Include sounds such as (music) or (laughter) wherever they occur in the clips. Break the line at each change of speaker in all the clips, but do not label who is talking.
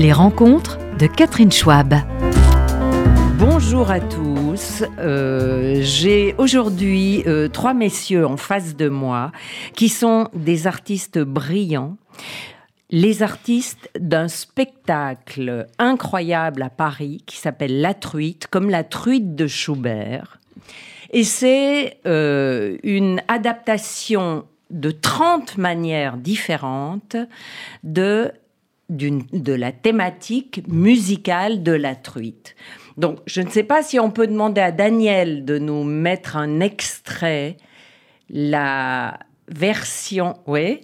Les rencontres de Catherine Schwab.
Bonjour à tous. Euh, J'ai aujourd'hui euh, trois messieurs en face de moi qui sont des artistes brillants. Les artistes d'un spectacle incroyable à Paris qui s'appelle La Truite, comme la truite de Schubert. Et c'est euh, une adaptation de 30 manières différentes de, de la thématique musicale de la truite. Donc, je ne sais pas si on peut demander à Daniel de nous mettre un extrait, la version, oui.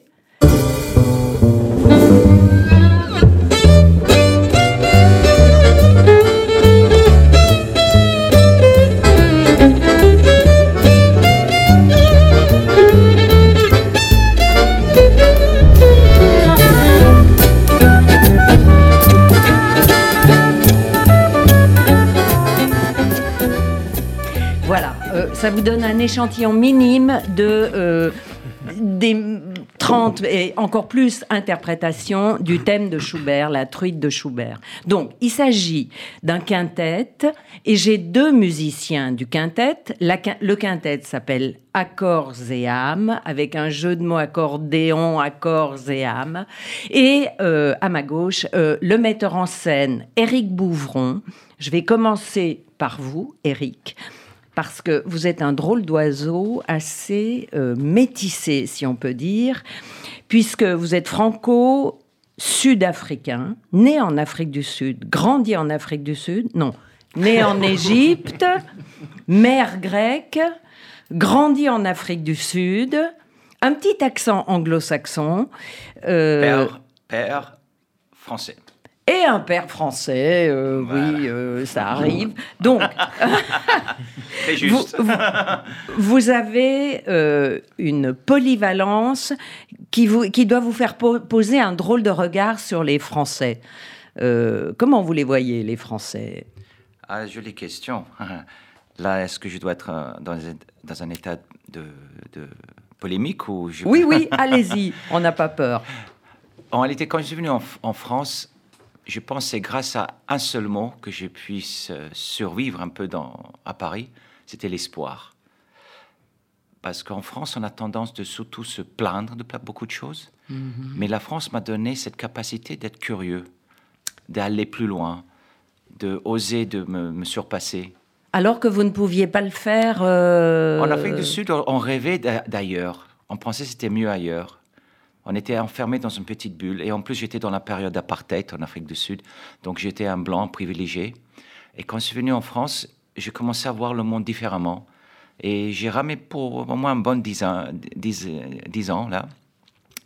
Ça vous donne un échantillon minime de euh, des 30 et encore plus interprétations du thème de Schubert, la truite de Schubert. Donc, il s'agit d'un quintet et j'ai deux musiciens du quintet. Le quintet s'appelle Accords et âmes, avec un jeu de mots accordéon, accords et âmes. Et euh, à ma gauche, euh, le metteur en scène, Éric Bouvron. Je vais commencer par vous, Éric parce que vous êtes un drôle d'oiseau assez euh, métissé, si on peut dire, puisque vous êtes franco-sud-africain, né en Afrique du Sud, grandi en Afrique du Sud, non, né en (laughs) Égypte, mère grecque, grandi en Afrique du Sud, un petit accent anglo-saxon. euh,
Père, père français.
Et un père français, euh, oui, euh, ça arrive. Donc, (laughs) vous,
juste.
vous- vous avez euh, une polyvalence qui, vous, qui doit vous faire po- poser un drôle de regard sur les Français. Comment vous les voyez, les Français?
Ah, jolie question. (laughs) Là, est-ce que je dois être dans un, dans un état de, de polémique ou je...
Oui, oui, (laughs) allez-y, on n'a pas peur.
En réalité, quand je suis venu en, en France, je pense que c'est grâce à un seul mot que je puisse euh, survivre un peu dans, à Paris, c'était l'espoir. Parce qu'en France, on a tendance de surtout se plaindre de beaucoup de choses. Mais la France m'a donné cette capacité d'être curieux, d'aller plus loin, de oser de me, me surpasser.
Alors que vous ne pouviez pas le faire. euh,
En Afrique du Sud, on rêvait d'a- d'ailleurs. On pensait que c'était mieux ailleurs. On était enfermé dans une petite bulle. Et en plus, j'étais dans la période d'apartheid en Afrique du Sud. Donc, j'étais un blanc privilégié. Et quand je suis venu en France, j'ai commencé à voir le monde différemment. Et j'ai ramé pour au moins un bon dix ans, dix, dix ans là.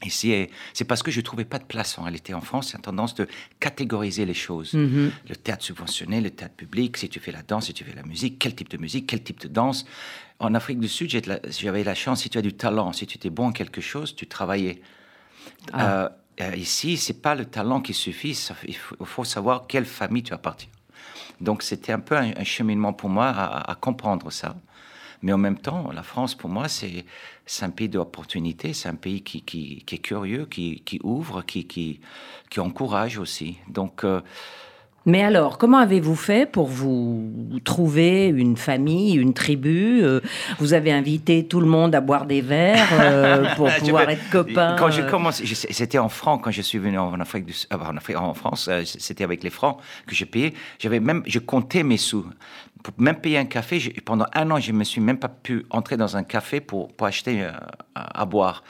Ici, c'est parce que je ne trouvais pas de place en réalité en France. Il y a tendance de catégoriser les choses.
Mhm.
Le théâtre subventionné, le théâtre public, si tu fais la danse, si tu fais la musique, quel type de musique, quel type de danse. En Afrique du Sud, de la- j'avais la chance, si tu as du talent, si tu étais bon en quelque chose, tu travaillais. Euh, euh, ici, c'est pas le talent qui suffit, il faut, savoir quelle famille tu appartiens. Donc c'était un peu un, cheminement pour moi à, comprendre ça. Mais en même temps, la France, pour moi, c'est un pays d'opportunités, c'est un pays qui, est curieux, qui, ouvre, qui encourage aussi. Donc, euh,
Mais alors, comment avez-vous fait pour vous trouver une famille, une tribu euh, Vous avez invité tout le monde à boire des verres euh, (laughs) pour pouvoir être copains
Quand je
euh,
commence, je- c'était en francs quand je suis venu en Afrique, du, euh, en, Afrique- en France, c'était avec les francs que j'ai payé. J'avais même, je comptais mes sous pour même payer un café. j'ai- pendant un an, je me suis même pas pu entrer dans un café pour, pour acheter à, à boire.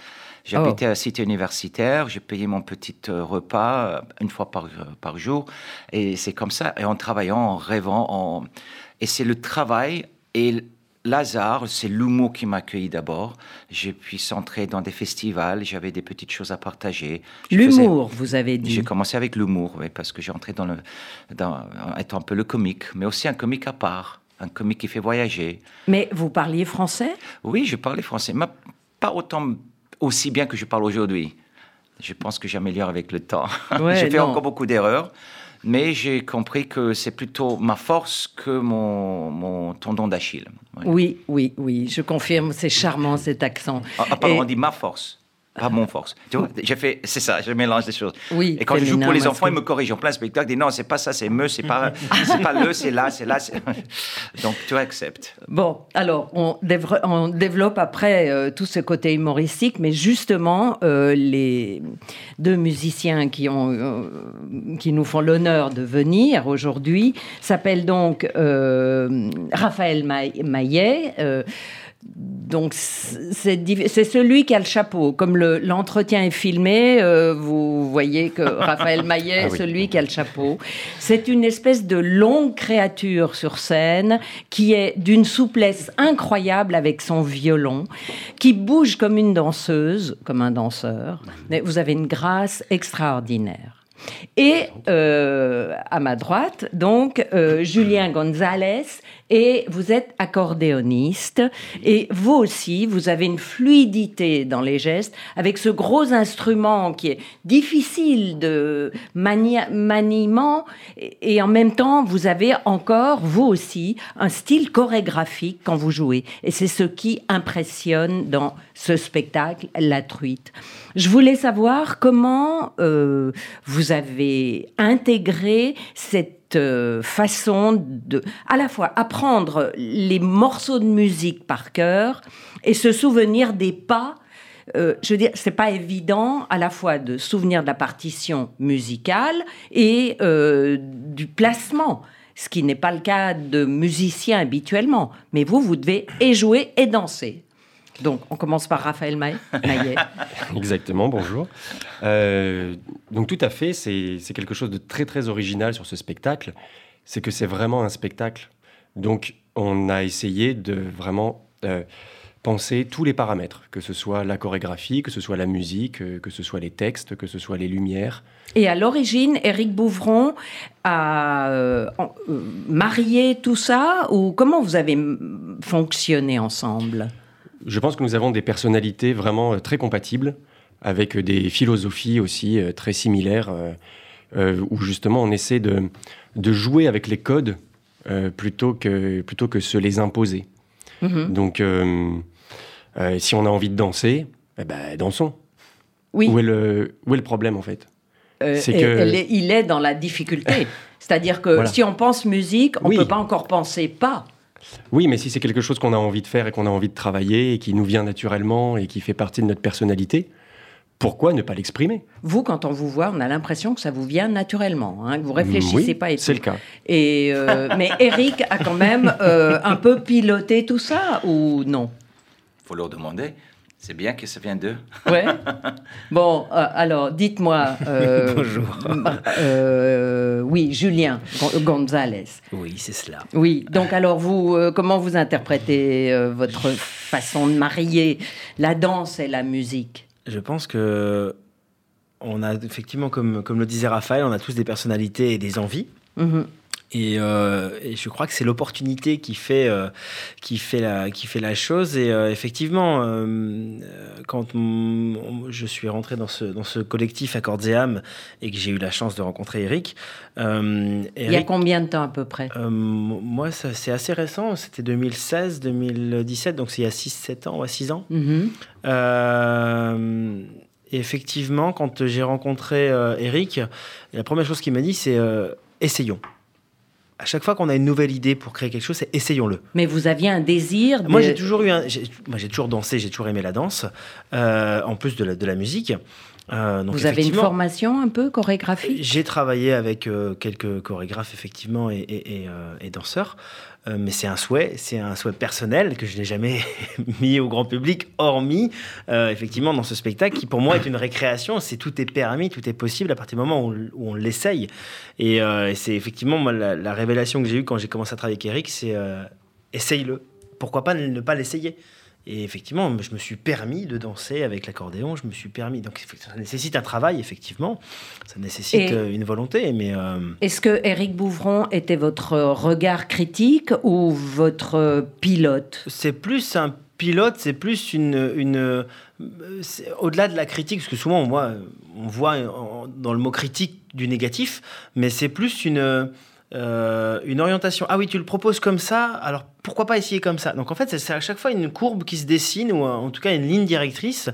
J'habitais à la cité universitaire, j'ai payé mon petit euh, repas euh, une fois par, euh, par jour. Et c'est comme ça, et en travaillant, en rêvant. En... Et c'est le travail et Lazare, c'est l'humour qui m'a accueilli d'abord. J'ai pu entrer dans des festivals, j'avais des petites choses à partager. Faisais-
L'humour, vous avez dit.
J'ai commencé avec l'humour, oui, parce que j'ai entré dans le, dans, étant un peu le comique, mais aussi un comique à part, un comique qui fait voyager.
Mais vous parliez français?
Oui, je parlais français, mais pas autant, aussi bien que je parle aujourd'hui. Je pense que j'améliore avec le temps. (laughs)
Ouais,
j'ai fait
non.
encore beaucoup d'erreurs, mais j'ai compris que c'est plutôt ma force que mon, mon tendon d'Achille. Ouais.
Oui, oui, oui, je confirme, c'est charmant cet accent.
Ah, pardon,
Et-
on dit ma force. Pas mon force. Tu vois, j'ai fait, c'est ça, je mélange des choses.
Oui,
Et quand je joue pour les enfants, ils me corrigent en plein spectacle. Ils disent non, c'est pas ça, c'est me, c'est pas, (laughs) c'est pas le, c'est là, c'est là. c'est- (laughs) Donc tu acceptes.
Bon, alors on, développe après euh, tout ce côté humoristique, mais justement, euh, les deux musiciens qui, ont, euh, qui nous font l'honneur de venir aujourd'hui s'appellent donc Raphaël Ma- Maillet. Donc c'est celui qui a le chapeau. Comme le- l'entretien est filmé, euh, vous voyez que (laughs) Raphaël Maillet
Ah
est
oui.
celui qui a le chapeau. C'est une espèce de longue créature sur scène qui est d'une souplesse incroyable avec son violon, qui bouge comme une danseuse, comme un danseur. Mais vous avez une grâce extraordinaire. Et euh, à ma droite, donc, euh, Julien Gonzalez, et vous êtes accordéoniste. Et vous aussi, vous avez une fluidité dans les gestes, avec ce gros instrument qui est difficile de maniement, et, et en même temps, vous avez encore, vous aussi, un style chorégraphique quand vous jouez. Et c'est ce qui impressionne dans ce spectacle, La Truite. Je voulais savoir comment euh, vous avez intégré cette euh, façon de, à la fois apprendre les morceaux de musique par cœur et se souvenir des pas. Euh, je veux dire, c'est pas évident à la fois de souvenir de la partition musicale et euh, du placement, ce qui n'est pas le cas de musiciens habituellement. Mais vous, vous devez et jouer et danser. Donc, on commence par Raphaël Maillet. (laughs)
Exactement, bonjour. Euh, donc tout à fait, c'est quelque chose de très très original sur ce spectacle. C'est que c'est vraiment un spectacle. Donc on a essayé de vraiment euh, penser tous les paramètres, que ce soit la chorégraphie, que ce soit la musique, euh, que ce soit les textes, que ce soit les lumières.
Et à l'origine, Éric Bouvron a euh, marié tout ça ou comment vous avez fonctionné ensemble?
Je pense que nous avons des personnalités vraiment euh, très compatibles, avec euh, des philosophies aussi euh, très similaires, où justement on essaie de, de jouer avec les codes plutôt, que, plutôt que se les imposer.
Mhm.
Donc, si on a envie de danser, eh ben, dansons.
Oui,
Où, est le, où est le problème en fait?
Euh,
c'est
et-
que-
elle est- il est dans la difficulté. (laughs) C'est-à-dire que
Voilà.
si on pense musique, on ne
Oui.
peut pas encore penser pas.
Oui, mais si c'est quelque chose qu'on a envie de faire et qu'on a envie de travailler et qui nous vient naturellement et qui fait partie de notre personnalité, pourquoi ne pas l'exprimer?
Vous, quand on vous voit, on a l'impression que ça vous vient naturellement, hein, que vous réfléchissez
Oui,
pas et
c'est le cas.
Et euh, mais Eric a quand même euh, un peu piloté tout ça ou non?
Faut leur demander. C'est bien que ça vient d'eux.
Ouais. (laughs) Bon, euh, alors dites-moi. euh, (laughs)
Bonjour.
euh, oui, Julien Gon- Gonzalez.
Oui, c'est cela.
Oui. Donc alors vous, euh, comment vous interprétez euh, votre façon de marier la danse et la musique?
Je pense que on a effectivement, comme, comme le disait Raphaël, on a tous des personnalités et des envies.
Mhm.
Et, euh, et je crois que c'est l'opportunité qui fait euh, qui fait la qui fait la chose. Et euh, effectivement, euh, euh, quand on- je suis rentré dans ce dans ce collectif et âmes et que j'ai eu la chance de rencontrer Eric, euh,
Il y a
Eric-
combien de temps à peu près?
Moi, c'est assez récent. C'était 2016, 2017, donc c'est il y a 6-7 ans, ouais, 6 ans. Et effectivement, quand j'ai rencontré Eric, la première chose qu'il m'a dit, c'est euh, essayons. À chaque fois qu'on a une nouvelle idée pour créer quelque chose, c'est essayons-le.
Mais vous aviez un désir.
Moi,
de-
j'ai toujours eu, un, moi, j'ai toujours dansé, j'ai toujours aimé la danse, euh, en plus de la, de la musique. Euh, donc
Vous avez une formation un peu chorégraphique
J'ai travaillé avec euh, quelques chorégraphes effectivement et, et- et, et danseurs, Euh, mais c'est un souhait, c'est un souhait personnel que je n'ai jamais (laughs) mis au grand public, hormis euh, effectivement dans ce spectacle qui pour moi est une récréation. C'est tout est permis, tout est possible à partir du moment où, on- l'essaye. Et, euh, et c'est effectivement moi, la, la révélation que j'ai eue quand j'ai commencé à travailler avec Eric, c'est essaye-le. Pourquoi pas ne pas l'essayer? Et effectivement, je me suis permis de danser avec l'accordéon, je me suis permis. Donc ça nécessite un travail, effectivement. Ça nécessite
Et-
euh, une volonté, mais euh,
Est-ce que Éric Bouvron était votre regard critique ou votre pilote?
C'est plus un pilote, c'est plus une. euh, au-delà de la critique, parce que souvent on voit, on voit dans le mot critique du négatif, mais c'est plus une. Euh, une orientation. Ah oui, tu le proposes comme ça, alors pourquoi pas essayer comme ça? Donc en fait, c'est- à chaque fois une courbe qui se dessine, ou en tout cas une ligne directrice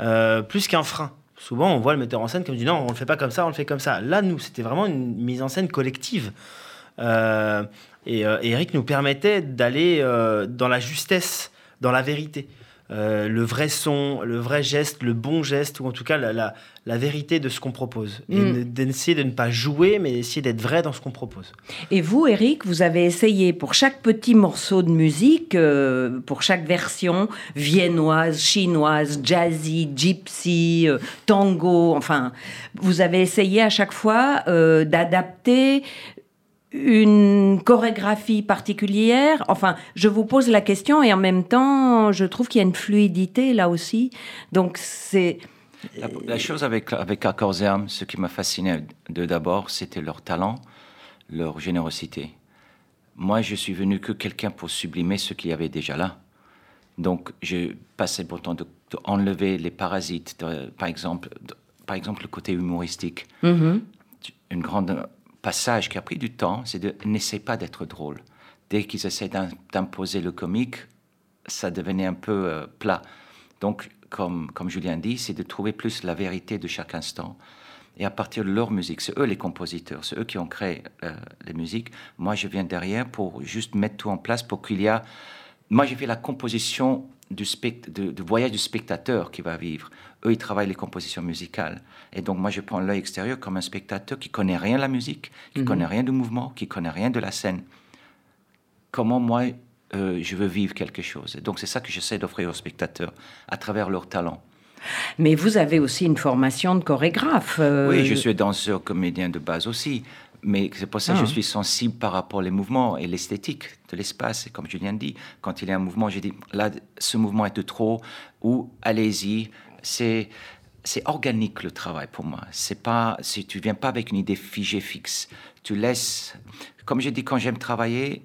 euh, plus qu'un frein. Souvent, on voit le metteur en scène comme dit non, on le fait pas comme ça, on le fait comme ça. Là, nous, c'était vraiment une mise en scène collective. Euh, et, Eric nous permettait d'aller dans la justesse, dans la vérité. Euh, le vrai son, le vrai geste, le bon geste, ou en tout cas la, la, la vérité de ce qu'on propose. Et
Mm.
d'essayer de ne pas jouer, mais essayer d'être vrai dans ce qu'on propose.
Et vous, Eric, vous avez essayé pour chaque petit morceau de musique, euh, pour chaque version, viennoise, chinoise, jazzy, gypsy, euh, tango, enfin, vous avez essayé à chaque fois d'adapter une chorégraphie particulière. Enfin, je vous pose la question et en même temps, je trouve qu'il y a une fluidité là aussi. Donc, c'est...
La, la chose avec, avec âmes, ce qui m'a fasciné de d'abord, c'était leur talent, leur générosité. Moi, je suis venu que quelqu'un pour sublimer ce qu'il y avait déjà là. Donc, j'ai passé le temps de, de enlever les parasites, de- par, exemple, de- par exemple, le côté humoristique.
Mhm.
Une grande passage qui a pris du temps, c'est de n'essaie pas d'être drôle. Dès qu'ils essaient d'im- d'imposer le comique, ça devenait un peu euh, plat. Donc, comme, Julien dit, c'est de trouver plus la vérité de chaque instant. Et à partir de leur musique, c'est eux les compositeurs, c'est eux qui ont créé euh, les musiques. Moi, je viens derrière pour juste mettre tout en place pour qu'il y a... Moi, j'ai fait la composition du, voyage du spectateur qui va vivre. Eux, ils travaillent les compositions musicales. Et donc, moi, je prends l'œil extérieur comme un spectateur qui connaît rien de la musique, qui connaît rien du mouvement, qui connaît rien de la scène. Comment moi, euh, je veux vivre quelque chose? Et donc, c'est ça que j'essaie d'offrir aux spectateurs à travers leur talent.
Mais vous avez aussi une formation de chorégraphe. euh,
Oui, je suis danseur, comédien de base aussi. Mais c'est pour ça que
Ah.
je suis sensible par rapport aux mouvements et l'esthétique de l'espace. Et comme Julien dit, quand il y a un mouvement, j'ai dit, là, ce mouvement est de trop, ou allez-y. C'est, c'est organique le travail pour moi. C'est pas, si tu viens pas avec une idée figée, fixe. Tu laisses, comme j'ai dit, quand j'aime travailler,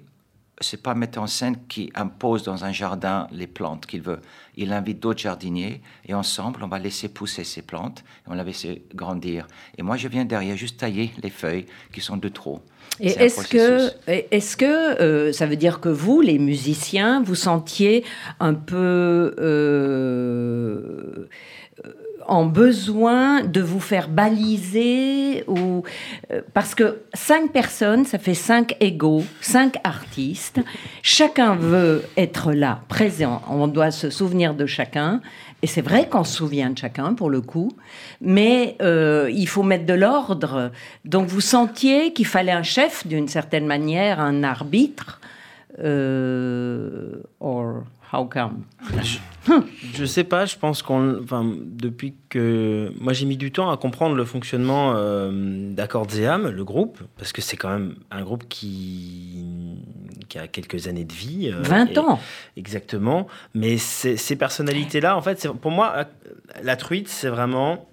c'est pas un metteur en scène qui impose dans un jardin les plantes qu'il veut. Il invite d'autres jardiniers et ensemble, on va laisser pousser ces plantes et on va les laisser grandir. Et moi, je viens derrière juste tailler les feuilles qui sont de trop.
Et que, est-ce que euh, ça veut dire que vous, les musiciens, vous sentiez un peu euh, en besoin de vous faire baliser ou euh, parce que cinq personnes, ça fait cinq égaux, cinq artistes. Chacun veut être là, présent. On doit se souvenir de chacun. Et c'est vrai qu'on se souvient de chacun pour le coup, mais euh, il faut mettre de l'ordre. Donc vous sentiez qu'il fallait un chef d'une certaine manière, un arbitre. Euh, or how come?
Je sais pas, je pense qu'on. Enfin, depuis que. Moi, j'ai mis du temps à comprendre le fonctionnement euh, d'Accords et âmes, le groupe, parce que c'est quand même un groupe qui, qui a quelques années de vie. euh,
20
et-
ans.
Exactement. Mais ces, personnalités-là, en fait, pour moi, la truite, c'est vraiment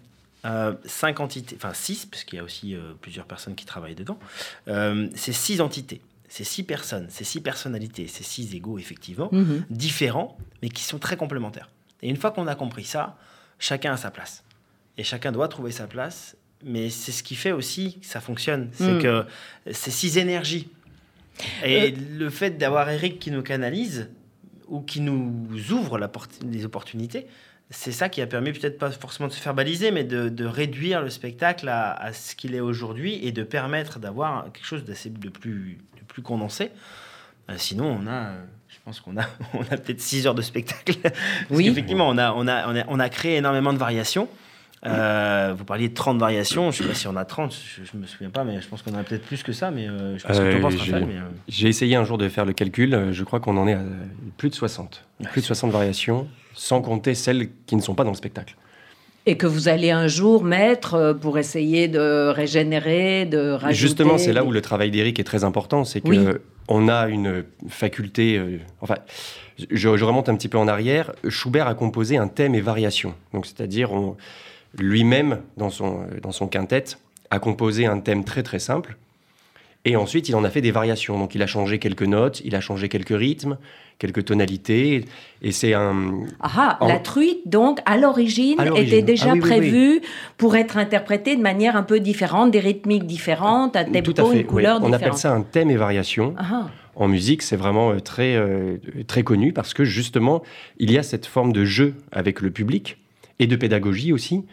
euh, cinq entités, enfin six, puisqu'il y a aussi euh, plusieurs personnes qui travaillent dedans. Euh, c'est six entités, c'est six personnes, c'est six personnalités, c'est six égaux, effectivement,
Mhm.
différents, mais qui sont très complémentaires. Et une fois qu'on a compris ça, chacun a sa place. Et chacun doit trouver sa place. Mais c'est ce qui fait aussi que ça fonctionne. C'est
Mm.
que c'est six énergies. Et le fait d'avoir Eric qui nous canalise ou qui nous ouvre la porte, des opportunités, c'est ça qui a permis peut-être pas forcément de se faire baliser, mais de, de réduire le spectacle à, à ce qu'il est aujourd'hui et de permettre d'avoir quelque chose de plus, plus condensé. Euh, sinon, on a, euh, je pense qu'on a, (laughs) on a peut-être 6 heures de spectacle. (laughs) Parce
Oui.
qu'effectivement, on a, on, a, on, a, on a créé énormément de variations. Euh, vous parliez de 30 variations. Je ne sais pas si on a 30, je ne me souviens pas, mais je pense qu'on en a peut-être plus que ça. Mais euh, je que en
Euh,
penses,
j'ai-
Raphaël. Mais,
J'ai essayé un jour de faire le calcul, je crois qu'on en est à plus de 60. Plus de 60 variations, sans compter celles qui ne sont pas dans le spectacle.
Et que vous allez un jour mettre euh, pour essayer de régénérer, de rajouter.
Justement, c'est là où le travail d'Eric est très important, c'est que
Oui.
on a une faculté. euh, enfin, je, je remonte un petit peu en arrière. Schubert a composé un thème et variation. Donc, c'est-à-dire, on- lui-même, dans son, euh, dans son quintet, a composé un thème très très simple. Et ensuite, il en a fait des variations. Donc, il a changé quelques notes, il a changé quelques rythmes, quelques tonalités. Et c'est un.
Ah,
En-
la truite, donc, à l'origine, était déjà
Ah oui, oui,
prévue pour être interprétée de manière un peu différente, des rythmiques différentes, un tempo,
tout à fait.
une couleur.
On
différente.
appelle ça un thème et variation.
Ah,
en musique, c'est vraiment euh, très, euh, très connu parce que justement, il y a cette forme de jeu avec le public et de pédagogie aussi,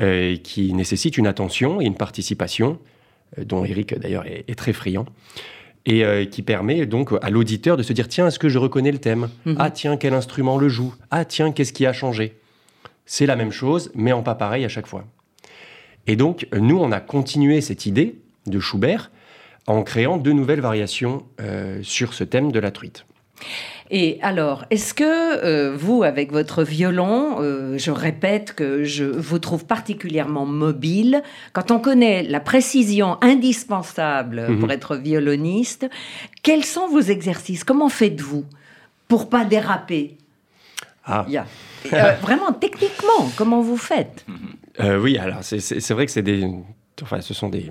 euh, qui nécessite une attention et une participation, dont Eric d'ailleurs est, est très friand et euh, qui permet donc à l'auditeur de se dire tiens, est-ce que je reconnais le thème?
Mhm.
Ah tiens, quel instrument le joue? Ah tiens, qu'est-ce qui a changé? C'est la même chose, mais en pas pareil à chaque fois. Et donc, euh, nous, on a continué cette idée de Schubert en créant deux nouvelles variations euh, sur ce thème de la truite.
Et alors, est-ce que euh, vous, avec votre violon, euh, je répète que je vous trouve particulièrement mobile, quand on connaît la précision indispensable
Mhm.
pour être violoniste, quels sont vos exercices? Comment faites-vous pour pas déraper?
Ah,
Il y a- Euh, (laughs) Vraiment, techniquement, comment vous faites?
Euh, oui, alors c'est vrai que c'est des, enfin, ce sont des,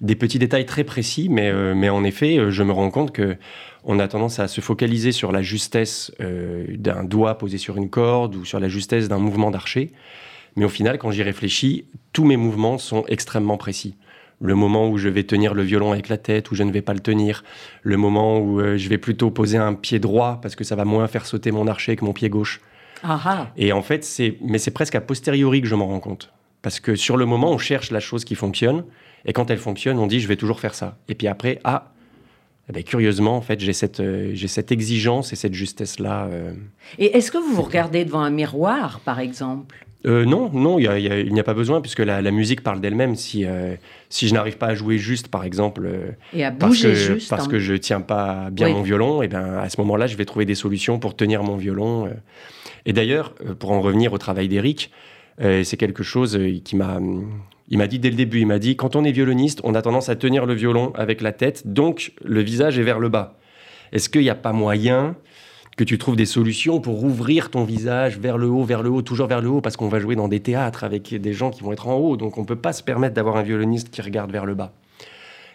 des petits détails très précis, mais, euh, mais en effet, euh, je me rends compte que on a tendance à se focaliser sur la justesse euh, d'un doigt posé sur une corde ou sur la justesse d'un mouvement d'archer. Mais au final, quand j'y réfléchis, tous mes mouvements sont extrêmement précis. Le moment où je vais tenir le violon avec la tête, où je ne vais pas le tenir. Le moment où euh, je vais plutôt poser un pied droit parce que ça va moins faire sauter mon archer que mon pied gauche.
Ah ah.
Et en fait, c'est, mais c'est presque a posteriori que je m'en rends compte. Parce que sur le moment, on cherche la chose qui fonctionne, et quand elle fonctionne, on dit je vais toujours faire ça. Et puis après, ah, eh ben, curieusement, en fait, j'ai cette, euh, j'ai cette exigence et cette justesse-là. euh.
Et est-ce que vous vous regardez devant un miroir, par exemple?
Euh, non, non, il y a- il y a- il n'y a, pas besoin, puisque la, la musique parle d'elle-même. Si, si je n'arrive pas à jouer juste, par exemple,
Et à
parce, que,
juste
parce
en-
que je tiens pas bien
Oui.
mon violon, et ben à ce moment-là, je vais trouver des solutions pour tenir mon violon. Et d'ailleurs, pour en revenir au travail d'Eric, c'est quelque chose qui m'a, il m'a dit dès le début, il m'a dit quand on est violoniste, on a tendance à tenir le violon avec la tête, donc le visage est vers le bas. Est-ce qu'il n'y a pas moyen que tu trouves des solutions pour ouvrir ton visage vers le haut, vers le haut, toujours vers le haut, parce qu'on va jouer dans des théâtres avec des gens qui vont être en haut, donc on ne peut pas se permettre d'avoir un violoniste qui regarde vers le bas.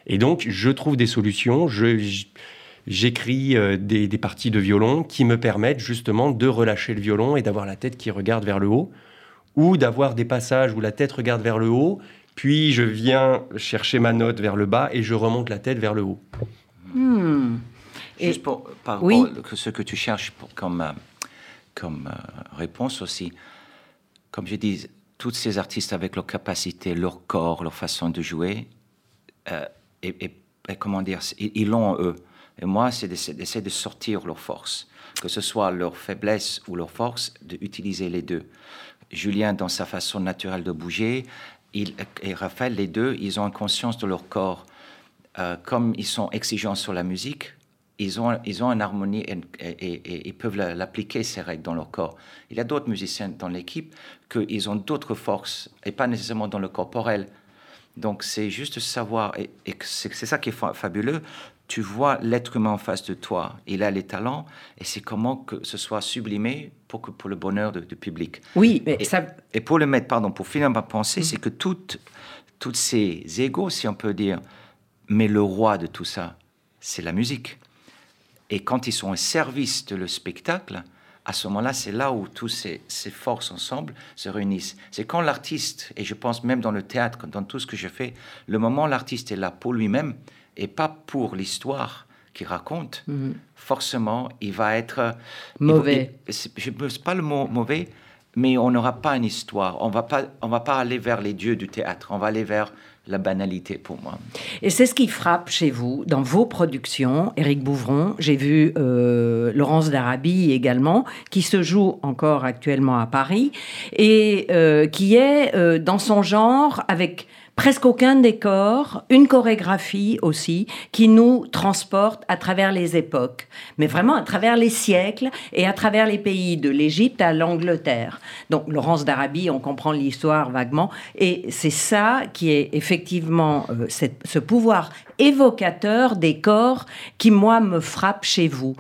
Et donc, je trouve des solutions, j'écris euh, des, des parties de violon qui me permettent justement de relâcher le violon et d'avoir la tête qui regarde vers le haut, ou d'avoir des passages où la tête regarde vers le haut, puis je viens chercher ma note vers le bas et je remonte la tête vers le haut.
Hmm. Et-
Juste pour, par
Oui.
rapport à ce que tu cherches pour- comme, euh, comme euh, réponse aussi, comme je dis, tous ces artistes avec leur capacité, leur corps, leur façon de jouer, euh, et, et- et comment dire, ils l'ont en eux. Et moi, c'est d'essa- d'essayer de sortir leur force, que ce soit leur faiblesse ou leur force, d'utiliser les deux. Julien, dans sa façon naturelle de bouger, il, et Raphaël, les deux, ils ont une conscience de leur corps. Euh, comme ils sont exigeants sur la musique, ils ont, ils ont une harmonie et, et- et- ils peuvent la- l'appliquer, ces règles, dans leur corps. Il y a d'autres musiciens dans l'équipe qu'ils ont d'autres forces, et pas nécessairement dans le corporel. Donc c'est juste savoir, et, et c'est ça qui est fa- fabuleux, tu vois l'être humain en face de toi, il a les talents, et c'est comment que ce soit sublimé pour, que, pour le bonheur du public.
Oui, mais
Et,
ça,
et pour le mettre, pardon, pour finir ma pensée, c'est que toutes, toutes ces égaux, si on peut dire, mais le roi de tout ça, c'est la musique. Et quand ils sont au service de le spectacle, à ce moment-là, c'est là où tous ces, ces forces ensemble se réunissent. C'est quand l'artiste, et je pense même dans le théâtre, dans tout ce que je fais, le moment où l'artiste est là pour lui-même et pas pour l'histoire qu'il raconte, forcément, il va être va-
Mauvais.
il- je ne pas le mot mauvais, mais on n'aura pas une histoire. On va pas, on va pas aller vers les dieux du théâtre. On va aller vers la banalité pour moi.
Et c'est ce qui frappe chez vous, dans vos productions, Éric Bouvron, j'ai vu euh, Laurence d'Arabie également, qui se joue encore actuellement à Paris, et euh, qui est euh, dans son genre avec presque aucun décor, une chorégraphie aussi, qui nous transporte à travers les époques, mais vraiment à travers les siècles et à travers les pays, de l'Égypte à l'Angleterre. Donc Laurence d'Arabie, on comprend l'histoire vaguement, et c'est ça qui est effectivement euh, ce pouvoir évocateur des corps qui, moi, me frappe chez vous.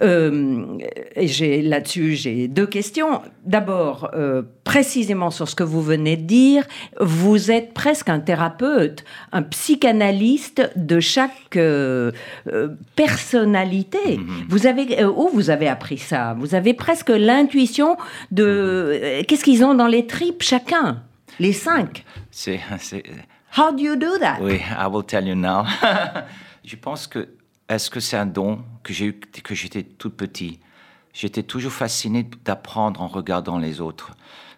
Euh, et j'ai là-dessus j'ai deux questions. D'abord, euh, précisément sur ce que vous venez de dire, vous êtes presque un thérapeute, un psychanalyste de chaque euh, personnalité. Vous avez où vous avez appris ça? Vous avez presque l'intuition de euh, qu'est-ce qu'ils ont dans les tripes chacun, les cinq?
C'est-
How do you do that?
Oui, I will tell you now. (laughs) je pense que, est-ce que c'est un don que j'ai eu que j'étais tout petit J'étais toujours fasciné d'apprendre en regardant les autres.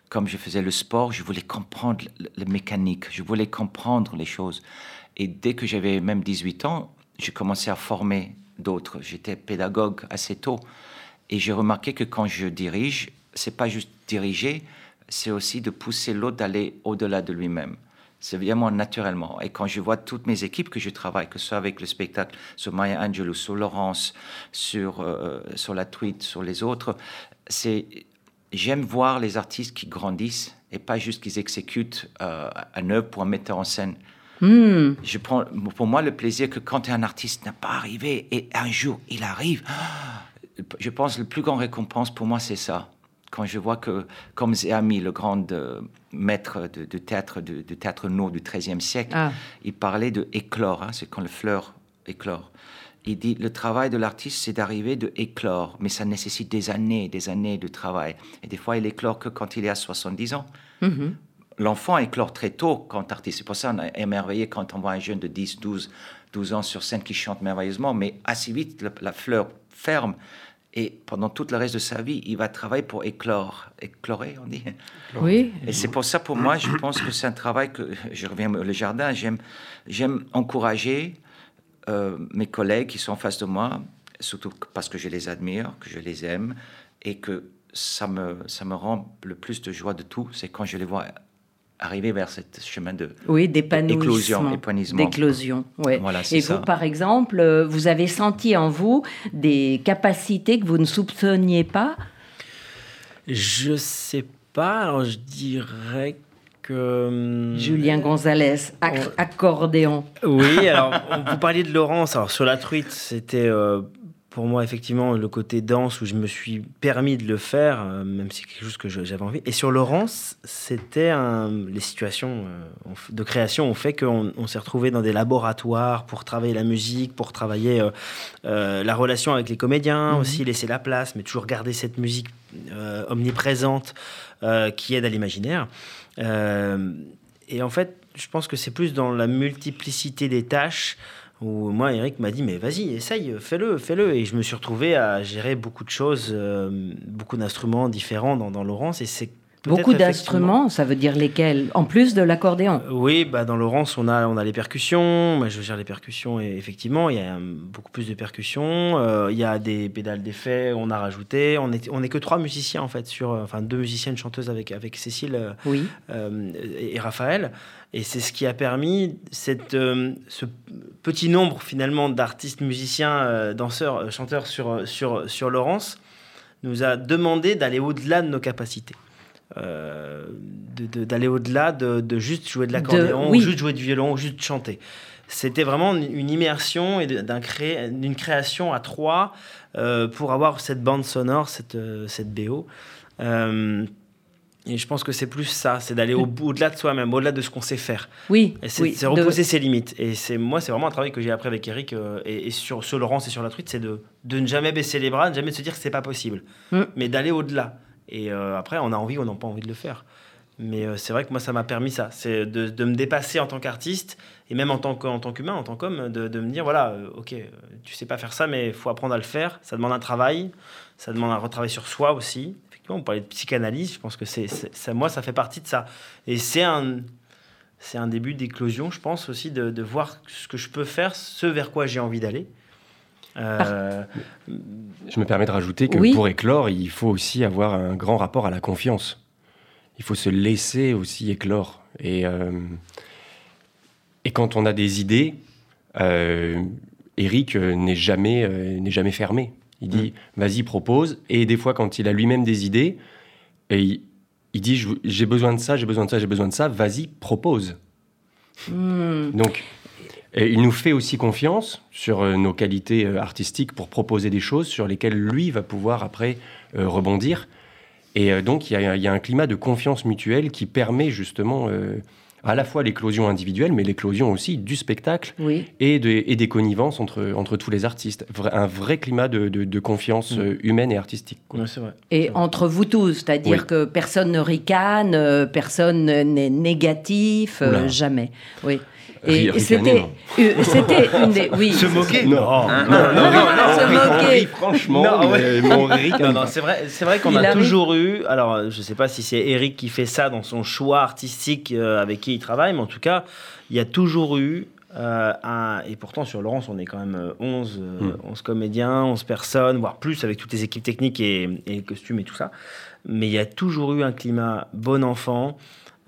comme je faisais le sport, je voulais comprendre la mécanique, je voulais comprendre les choses. Et dès que j'avais même 18 ans, j'ai commencé à former d'autres. J'étais pédagogue assez tôt. Et j'ai remarqué que quand je dirige, c'est pas juste diriger, c'est aussi de pousser l'autre d'aller au-delà de lui-même. C'est vraiment naturellement. Et quand je vois toutes mes équipes que je travaille, que ce soit avec le spectacle, sur Maya Angelou, sur Laurence, sur, euh, sur la tweet, sur les autres, c'est j'aime voir les artistes qui grandissent et pas juste qu'ils exécutent euh, un œuvre pour un metteur en scène.
Hmm.
Je prends pour moi le plaisir que quand un artiste n'a pas arrivé et un jour il arrive, (gasps) je pense que le plus grand récompense pour moi c'est ça. Quand je vois que, comme Zéami, le grand euh, maître de, théâtre de, théâtre no du XIIIe siècle,
Ah.
il parlait de éclore, hein, c'est quand le fleur éclore. Il dit le travail de l'artiste, c'est d'arriver de éclore, mais ça nécessite des années, des années de travail. Et des fois, il éclore que quand il est à 70 ans.
Mhm.
L'enfant éclore très tôt quand artiste. C'est pour ça qu'on est émerveillé quand on voit un jeune de 10, 12, 12 ans sur scène qui chante merveilleusement, mais assez vite, la, la fleur ferme. Et pendant tout le reste de sa vie, il va travailler pour éclore. Éclorer, on dit
Oui.
et c'est pour ça, pour moi, je pense que c'est un travail que, je reviens au jardin, j'aime, j'aime encourager euh, mes collègues qui sont en face de moi, surtout parce que je les admire, que je les aime, et que ça me, ça me rend le plus de joie de tout, c'est quand je les vois arriver vers ce chemin de...
Oui, d'épanouissement.
Éclosion, épanouissement.
D'éclosion, ouais.
Voilà,
Et
ça.
vous, par exemple, euh, vous avez senti en vous des capacités que vous ne soupçonniez pas?
Je sais pas, alors je dirais que. hum,
Julien Gonzalez,
on-
accordéon.
Oui, alors (laughs) vous parliez de Laurence. Alors sur la truite, c'était euh, pour moi effectivement le côté danse où je me suis permis de le faire, euh, même si c'est quelque chose que j'avais envie. Et sur Laurence, c'était un- les situations euh, de création ont fait qu'on on s'est retrouvé dans des laboratoires pour travailler la musique, pour travailler euh, la relation avec les comédiens aussi, laisser la place, mais toujours garder cette musique omniprésente qui aide à l'imaginaire. Et en fait, je pense que c'est plus dans la multiplicité des tâches où moi, Eric m'a dit, mais vas-y, essaye, fais-le, fais-le. Et je me suis retrouvé à gérer beaucoup de choses, euh, beaucoup d'instruments différents dans, dans Laurence. Et c'est
Beaucoup d'instruments, ça veut dire lesquels? En plus de l'accordéon.
Euh, Oui, bah dans Laurence, on a, on a les percussions. Moi, je gère les percussions et effectivement, il y a euh, beaucoup plus de percussions. Euh, il y a des pédales d'effet, on a rajouté. On est, on est que trois musiciens en fait, sur, enfin deux musiciennes chanteuses avec, avec Cécile
Oui.
euh, et, et Raphaël. Et c'est ce qui a permis cette, euh, ce petit nombre finalement d'artistes, musiciens, euh, danseurs, euh, chanteurs sur, sur, sur Laurence nous a demandé d'aller au-delà de nos capacités. Euh, d'aller au-delà de, de juste jouer de l'accordéon,
oui.
ou juste jouer du violon, ou juste chanter. C'était vraiment une immersion et de- d'un cré- d'une création à trois pour avoir cette bande sonore, cette, cette BO. Et je pense que c'est plus ça, c'est d'aller au- au-delà de soi-même, au-delà de ce qu'on sait faire.
Oui.
C'est
oui,
c'est
de-
repousser ses limites. Et c'est moi, c'est vraiment un travail que j'ai appris avec Eric euh, et, et sur, sur Laurence et sur la truite, c'est de, de ne jamais baisser les bras, de jamais se dire que c'est pas possible,
Mm.
mais d'aller au-delà. Et euh, après, on a envie ou on n'a pas envie de le faire. Mais euh, c'est vrai que moi, ça m'a permis ça, c'est de, de me dépasser en tant qu'artiste et même en tant qu'humain, en tant qu'homme, de, de me dire voilà, ok, tu sais pas faire ça, mais il faut apprendre à le faire. Ça demande un travail, ça demande un retravail sur soi aussi. On parlait de psychanalyse, je pense que c'est, c'est- ça, moi, ça fait partie de ça. Et c'est un, c'est un début d'éclosion, je pense aussi, de, de voir ce que je peux faire, ce vers quoi j'ai envie d'aller. Euh,
Je me permets de rajouter que
Oui.
pour éclore, il faut aussi avoir un grand rapport à la confiance. Il faut se laisser aussi éclore. Et, euh, et quand on a des idées, euh, Eric n'est jamais, euh, n'est jamais fermé. Il dit vas-y, propose. Et des fois, quand il a lui-même des idées, et il, il dit j'ai besoin de ça, j'ai besoin de ça, j'ai besoin de ça, vas-y, propose.
Hmm.
Donc, et il nous fait aussi confiance sur euh, nos qualités euh, artistiques pour proposer des choses sur lesquelles lui va pouvoir après euh, rebondir. Et donc, il y, a- il y a un climat de confiance mutuelle qui permet justement euh, à la fois l'éclosion individuelle, mais l'éclosion aussi du spectacle
Oui.
et, de- et des connivences entre, entre tous les artistes. Vra- un vrai climat de, de- de confiance
Mm.
euh, humaine et artistique. quoi.
ouais, c'est vrai.
Et entre vous tous, c'est-à-dire
Oui.
que personne ne ricane, euh, personne n'est négatif, euh,
Oula.
jamais. Oui. Et c'était, euh, c'était une des, oui.
Se moquer
Non.
Non,
Ah,
non, non, non, non,
se moquer.
Franchement,
Non, Non, c'est vrai, c'est vrai qu'on a toujours eu. Alors, euh, je sais pas si c'est Eric qui fait ça dans son choix artistique euh, avec qui il travaille, mais en tout cas, il y a toujours eu. euh, un, et pourtant, sur Laurence, on est quand même euh, 11, euh,
Mm.
11 comédiens, 11 personnes, voire plus, avec toutes les équipes techniques et, et les costumes et tout ça. Mais il y a toujours eu un climat bon enfant.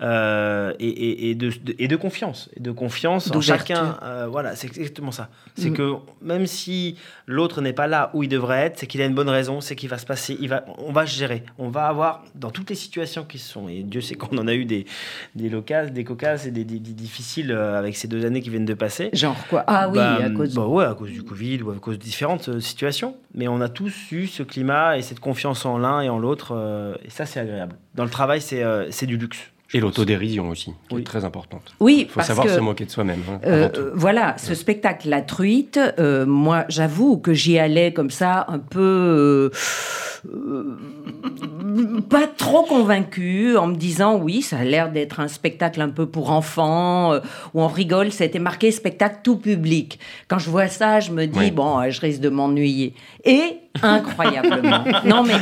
Euh, et, et- et de, de- et de confiance et de confiance en chacun euh, voilà c'est exactement ça c'est
Mm.
que même si l'autre n'est pas là où il devrait être c'est qu'il a une bonne raison c'est qu'il va se passer il va on va gérer on va avoir dans toutes les situations qui sont et Dieu sait qu'on en a eu des des locales des cocasses et des, des- des difficiles euh, avec ces deux années qui viennent de passer
Genre quoi? Ah oui,
bah,
à cause.
bah ouais, à cause du Covid ou à cause de différentes situations. Mais on a tous eu ce climat et cette confiance en l'un et en l'autre. euh, et ça, c'est agréable. Dans le travail, c'est c'est du luxe.
Et l'autodérision aussi, qui
Oui.
est très importante.
Oui,
Il faut
parce
savoir
que
se moquer de soi-même. hein,
Euh, voilà, ce spectacle La Truite, euh, moi j'avoue que j'y allais comme ça un peu euh, pas trop convaincu en me disant oui, ça a l'air d'être un spectacle un peu pour enfants où on rigole, c'était marqué spectacle tout public. Quand je vois ça, je me dis
Oui.
bon, je risque de m'ennuyer. Et incroyablement. (laughs) non mais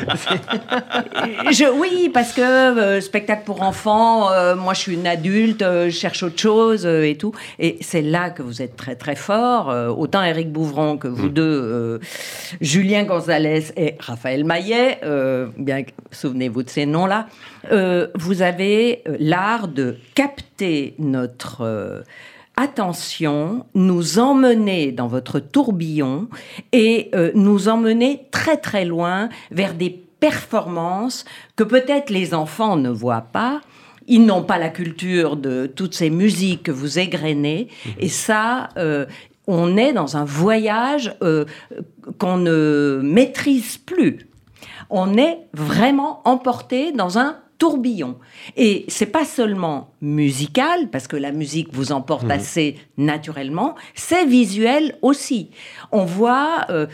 je, oui, parce que euh, spectacle pour enfants, euh, moi je suis une adulte, euh, je cherche autre chose euh, et tout. Et c'est là que vous êtes très très fort. Euh, autant Eric Bouvron que vous deux, euh, Julien Gonzalez et Raphaël Maillet, euh, bien que- souvenez-vous de ces noms-là, euh, vous avez l'art de capter notre... attention, nous emmener dans votre tourbillon et euh, nous emmener très très loin vers des performances que peut-être les enfants ne voient pas. Ils n'ont pas la culture de toutes ces musiques que vous égrenez. Et ça, euh, on est dans un voyage euh, qu'on ne maîtrise plus. On est vraiment emporté dans un tourbillon. Et c'est pas seulement musical, parce que la musique vous emporte assez naturellement, c'est visuel aussi. On voit, euh,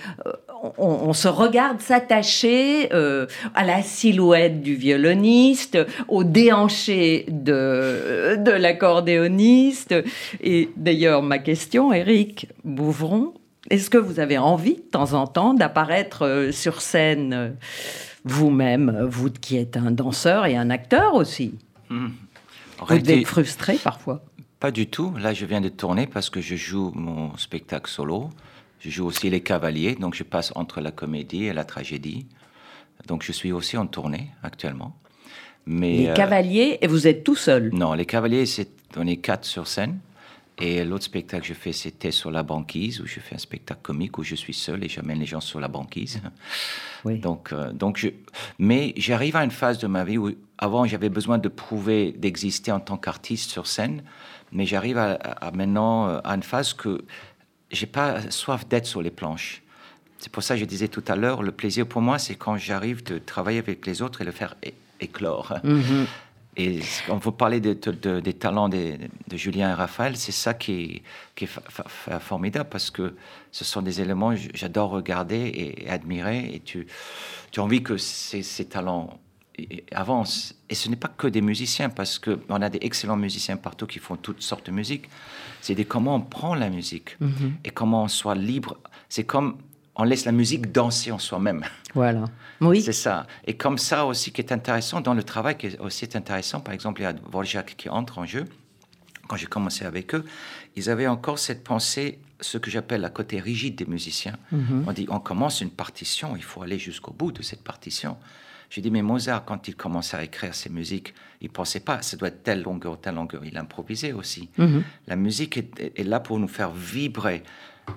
on, on se regarde s'attacher euh, à la silhouette du violoniste, au déhanché de, de l'accordéoniste. Et d'ailleurs, ma question, Eric Bouvron, est-ce que vous avez envie de temps en temps d'apparaître euh, sur scène vous-même, vous qui êtes un danseur et un acteur aussi
En
Vous être frustré parfois.
Pas du tout. Là, je viens de tourner parce que je joue mon spectacle solo. Je joue aussi Les Cavaliers, donc je passe entre la comédie et la tragédie. Donc je suis aussi en tournée actuellement. Mais
Les
euh,
cavaliers, et vous êtes tout seul.
non, Les Cavaliers, c'est on est quatre sur scène. Et l'autre spectacle que je fais, c'était sur la banquise, où je fais un spectacle comique où je suis seul et j'amène les gens sur la banquise.
Oui.
Donc, euh, donc je, mais j'arrive à une phase de ma vie où, avant, j'avais besoin de prouver, d'exister en tant qu'artiste sur scène, mais j'arrive à, maintenant euh, à une phase que j'ai pas soif d'être sur les planches. C'est pour ça que je disais tout à l'heure, le plaisir pour moi, c'est quand j'arrive de travailler avec les autres et le faire éclore.
Mhm.
Et quand vous parlez de- de- de- des talents de, de Julien et Raphaël, c'est ça qui est, qui formidable parce que ce sont des éléments que j'adore regarder et, admirer. Et tu, tu as envie que ces, ces talents avancent. Et ce n'est pas que des musiciens parce qu'on a des excellents musiciens partout qui font toutes sortes de musique. C'est des comment on prend la musique et comment on soit libre. C'est comme on laisse la musique danser en soi-même.
Voilà. Oui.
C'est ça. Et comme ça aussi qui est intéressant dans le travail, qui est aussi intéressant, par exemple, il y a Voljac qui entre en jeu. Quand j'ai commencé avec eux, ils avaient encore cette pensée, ce que j'appelle la côté rigide des musiciens. On dit, on commence une partition, il faut aller jusqu'au bout de cette partition. J'ai dit, mais Mozart, quand il commençait à écrire ses musiques, il pensait pas, ça doit être telle longueur, telle longueur. Il improvisait aussi. La musique est là pour nous faire vibrer.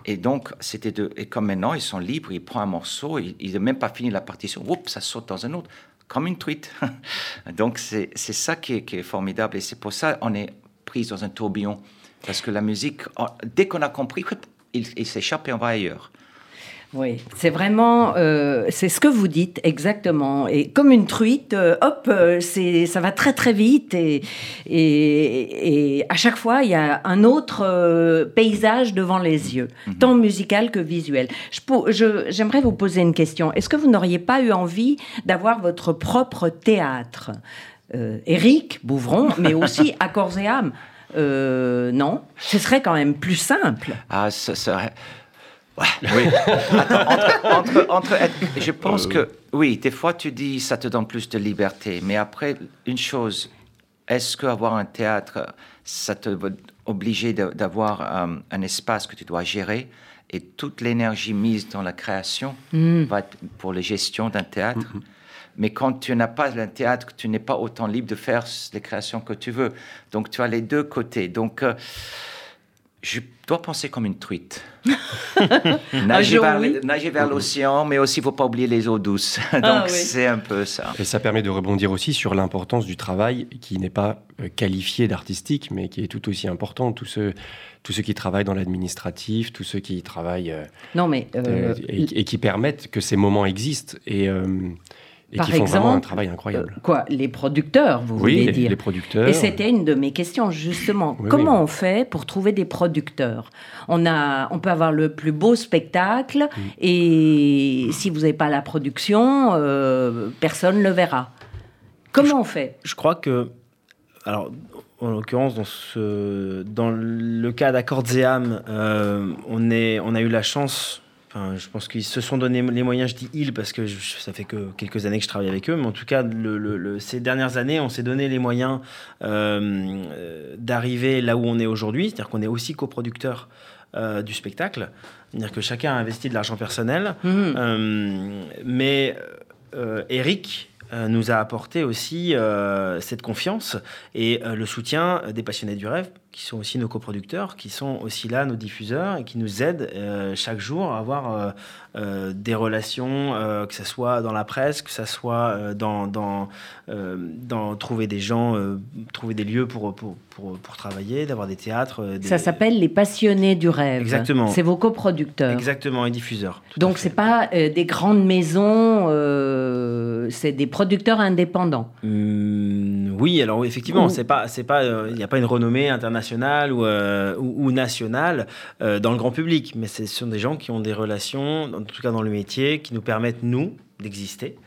Et donc, c'était de. Et comme maintenant, ils sont libres, ils prennent un morceau, ils n'ont même pas fini la partition, oups, ça saute dans un autre, comme une truite. (laughs) donc, c'est ça qui est, formidable. Et c'est pour ça qu'on est pris dans un tourbillon. Parce que la musique, dès qu'on a compris, il, il s'échappe et on va ailleurs.
Oui, c'est vraiment, euh, c'est ce que vous dites exactement. Et comme une truite, euh, hop, euh, c'est, ça va très très vite et, et, et à chaque fois il y a un autre euh, paysage devant les yeux, tant musical que visuel. Je, j'aimerais vous poser une question. Est-ce que vous n'auriez pas eu envie d'avoir votre propre théâtre, Éric Bouvron, mais aussi (laughs) à corps et âme? non Ce serait quand même plus simple.
Ah, ce serait. Ouais, oui. (laughs) Attends, entre, entre- entre être- je pense que oui, des fois tu dis ça te donne plus de liberté, mais après une chose, est-ce qu'avoir un théâtre, ça te de- d'avoir euh, un espace que tu dois gérer et toute l'énergie mise dans la création va être pour la gestion d'un théâtre? Mais quand tu n'as pas un théâtre, tu n'es pas autant libre de faire les créations que tu veux. Donc tu as les deux côtés. Donc euh, je dois penser comme une truite. (laughs) nager,
jour,
vers,
oui.
nager vers l'océan, mais aussi il ne faut pas oublier les eaux douces. (laughs) Donc
Ah, oui.
c'est un peu ça.
Et ça permet de rebondir aussi sur l'importance du travail qui n'est pas euh, qualifié d'artistique, mais qui est tout aussi important. Tous ceux, tous ceux qui travaillent dans l'administratif, tous ceux qui travaillent euh,
Non, mais euh,
euh, et, et qui permettent que ces moments existent et, euh, et
Par
qui font vraiment un
exemple,
travail incroyable.
euh, quoi, les producteurs, vous
oui,
voulez
les,
dire
les producteurs.
Et c'était une de mes questions, justement.
Oui,
Comment
oui.
on fait pour trouver des producteurs? On, a, on peut avoir le plus beau spectacle,
Mm.
et si vous n'avez pas la production, euh, personne ne le verra. Comment on fait?
Je crois que, alors, en l'occurrence, dans, ce, dans le cas âmes, euh, on, est, on a eu la chance. Enfin, je pense qu'ils se sont donné les moyens. Je dis ils parce que je- ça fait que quelques années que je travaille avec eux, mais en tout cas, le- le- le- ces dernières années, on s'est donné les moyens euh, d'arriver là où on est aujourd'hui, c'est-à-dire qu'on est aussi coproducteur euh, du spectacle, c'est-à-dire que chacun a investi de l'argent personnel.
Mhm.
Euh, mais Eric nous a apporté aussi euh, cette confiance et euh, le soutien des passionnés du rêve, qui sont aussi nos coproducteurs, qui sont aussi là, nos diffuseurs, et qui nous aident euh, chaque jour à avoir euh, euh, des relations, euh, que ce soit dans la presse, que ce soit dans, dans, dans trouver des gens, trouver des lieux pour, pour, pour, pour travailler, d'avoir des théâtres. des-
Ça s'appelle les passionnés du rêve.
Exactement.
C'est vos coproducteurs.
Exactement, et diffuseurs.
Donc c'est pas des grandes maisons, c'est des producteurs indépendants.
Hum, oui, alors effectivement, c'est pas, c'est pas, euh, il n'y a pas une renommée internationale ou, euh, ou, ou nationale euh, dans le grand public, mais ce sont des gens qui ont des relations, en tout cas dans le métier, qui nous permettent nous d'exister.
Et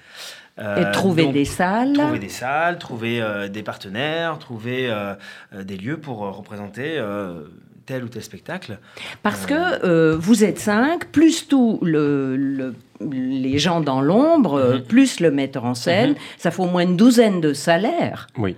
Euh,
de trouver
donc,
des salles.
trouver des salles, trouver euh, des partenaires, trouver euh, euh, des lieux pour euh, représenter euh, tel ou tel spectacle.
Parce que euh, vous êtes cinq, plus tous le, le- les gens dans l'ombre, euh,
Mhm.
plus le metteur en scène, ça fait au moins une douzaine de salaires.
Oui.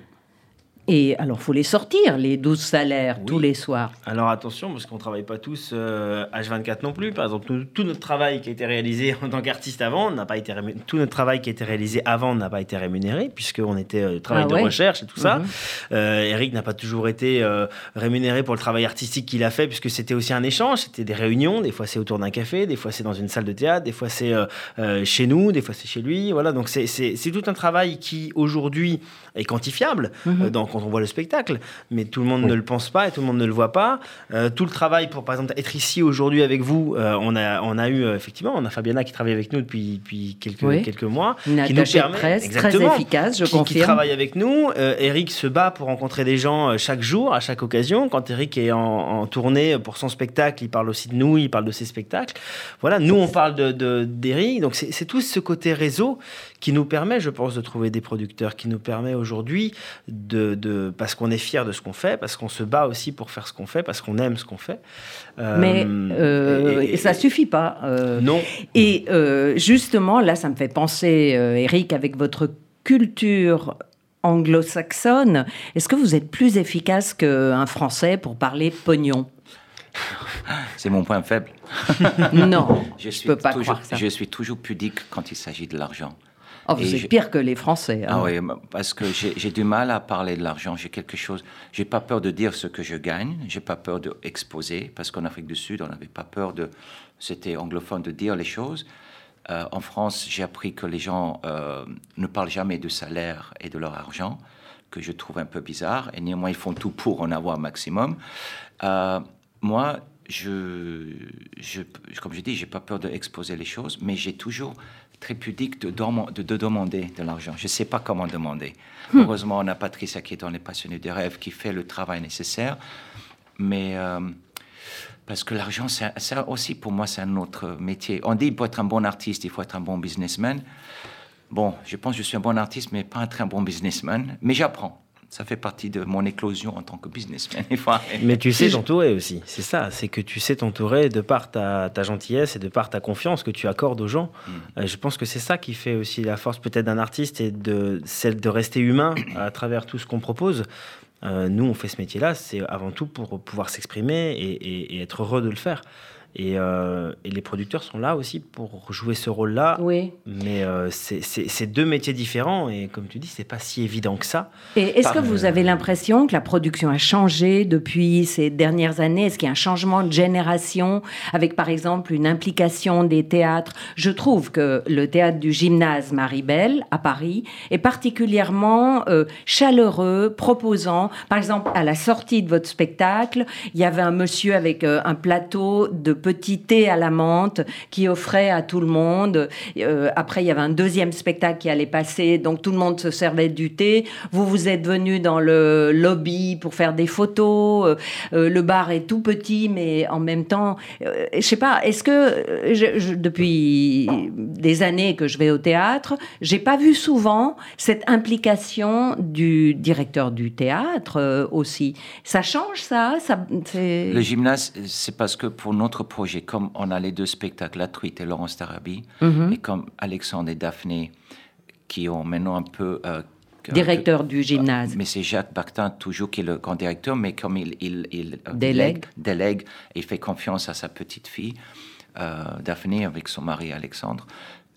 Et alors, faut les sortir, les 12 salaires,
Oui.
tous les soirs.
Alors attention, parce qu'on ne travaille pas tous euh, H24 non plus. Par exemple, tout notre travail qui a été réalisé (laughs) en tant qu'artiste avant n'a pas été rému- tout notre travail qui a été réalisé avant n'a pas été rémunéré puisqu'on était euh, travail
Ah
de recherche et tout ça.
Mhm.
Euh, Eric n'a pas toujours été euh, rémunéré pour le travail artistique qu'il a fait puisque c'était aussi un échange, c'était des réunions. Des fois c'est autour d'un café, des fois c'est dans une salle de théâtre, des fois c'est euh, chez nous, des fois c'est chez lui. Voilà, donc c'est- tout un travail qui aujourd'hui est quantifiable euh, dans, quand on voit le spectacle, mais tout le monde
Oui.
ne le pense pas et tout le monde ne le voit pas. Euh, tout le travail pour, par exemple, être ici aujourd'hui avec vous, euh, on, a, on a eu, euh, effectivement, on a Fabiana qui travaille avec nous depuis, depuis quelques,
Oui.
quelques mois.
Une
qui nous permet-
presse très efficace, je
qui, qui
confirme.
travaille avec nous. Euh, Eric se bat pour rencontrer des gens chaque jour, à chaque occasion. Quand Eric est en, en tournée pour son spectacle, il parle aussi de nous, il parle de ses spectacles. Voilà, nous, on parle d'Eric. De, d'Eric. Donc, c'est c'est tout ce côté réseau qui nous permet, je pense, de trouver des producteurs, qui nous permet aujourd'hui, de, de, parce qu'on est fier de ce qu'on fait, parce qu'on se bat aussi pour faire ce qu'on fait, parce qu'on aime ce qu'on fait. Euh,
Mais euh,
et- et-
ça suffit pas. euh,
Non.
Et euh, justement, là, ça me fait penser, euh, Eric, avec votre culture anglo-saxonne, est-ce que vous êtes plus efficace qu'un Français pour parler pognon? (laughs)
C'est mon point faible.
Non, (laughs)
Je,
je
suis
peux pas
toujours,
croire ça.
Je suis toujours pudique quand il s'agit de l'argent.
Oh, vous
Et
êtes
je-
pire que les Français. hein.
Ah oui, parce que j'ai j'ai du mal à parler de l'argent. J'ai quelque chose. J'ai pas peur de dire ce que je gagne. J'ai pas peur d'exposer parce qu'en Afrique du Sud, on n'avait pas peur de. C'était anglophone de dire les choses. Euh, en France, j'ai appris que les gens euh, ne parlent jamais de salaire et de leur argent, que je trouve un peu bizarre. Et néanmoins, ils font tout pour en avoir un maximum. Euh, moi, je, je, comme je dis, j'ai pas peur d'exposer les choses, mais j'ai toujours très pudique de, dormo- de, de demander de l'argent. Je sais pas comment demander. Heureusement, on a Patricia qui est dans les passionnés de rêve, qui fait le travail nécessaire. Mais euh, parce que l'argent, c'est aussi pour moi, c'est un autre métier. On dit pour être un bon artiste, il faut être un bon businessman. Bon, je pense que je suis un bon artiste, mais pas un très bon businessman. Mais j'apprends. Ça fait partie de mon éclosion en tant que businessman. (laughs)
Mais tu sais t'entourer aussi, c'est ça, c'est que tu sais t'entourer de par ta, ta gentillesse et de par ta confiance que tu accordes aux gens.
Mm.
Euh, je pense que c'est ça qui fait aussi la force peut-être d'un artiste et de celle de rester humain à travers tout ce qu'on propose. Euh, nous, on fait ce métier-là, c'est avant tout pour pouvoir s'exprimer et, et- et être heureux de le faire. Et, euh, et les producteurs sont là aussi pour jouer ce rôle-là.
Oui.
Mais euh, c'est- deux métiers différents et comme tu dis, c'est pas si évident que ça.
Et est-ce que vous avez l'impression que la production a changé depuis ces dernières années? Est-ce qu'il y a un changement de génération avec, par exemple, une implication des théâtres? Je trouve que le théâtre du gymnase Maribel à Paris est particulièrement euh, chaleureux, proposant. Par exemple, à la sortie de votre spectacle, il y avait un monsieur avec euh, un plateau de petit thé à la menthe qui offrait à tout le monde. Euh, après, il y avait un deuxième spectacle qui allait passer, donc tout le monde se servait du thé. Vous, vous êtes venu dans le lobby pour faire des photos. Euh, euh, le bar est tout petit, mais en même temps, euh, je sais pas, est-ce que depuis des années que je vais au théâtre, j'ai pas vu souvent cette implication du directeur du théâtre aussi. Ça change ça, ça
Le gymnase, c'est parce que pour notre projet, comme on a les deux spectacles, La Truite et Laurence Tarabi,
Mhm.
et comme Alexandre et Daphné, qui ont maintenant un peu... euh,
directeur du gymnase.
Mais c'est Jacques Bartin, toujours, qui est le grand directeur, mais comme il, il, il, euh,
Délègue.
délègue, il fait confiance à sa petite fille, euh, Daphné, avec son mari Alexandre.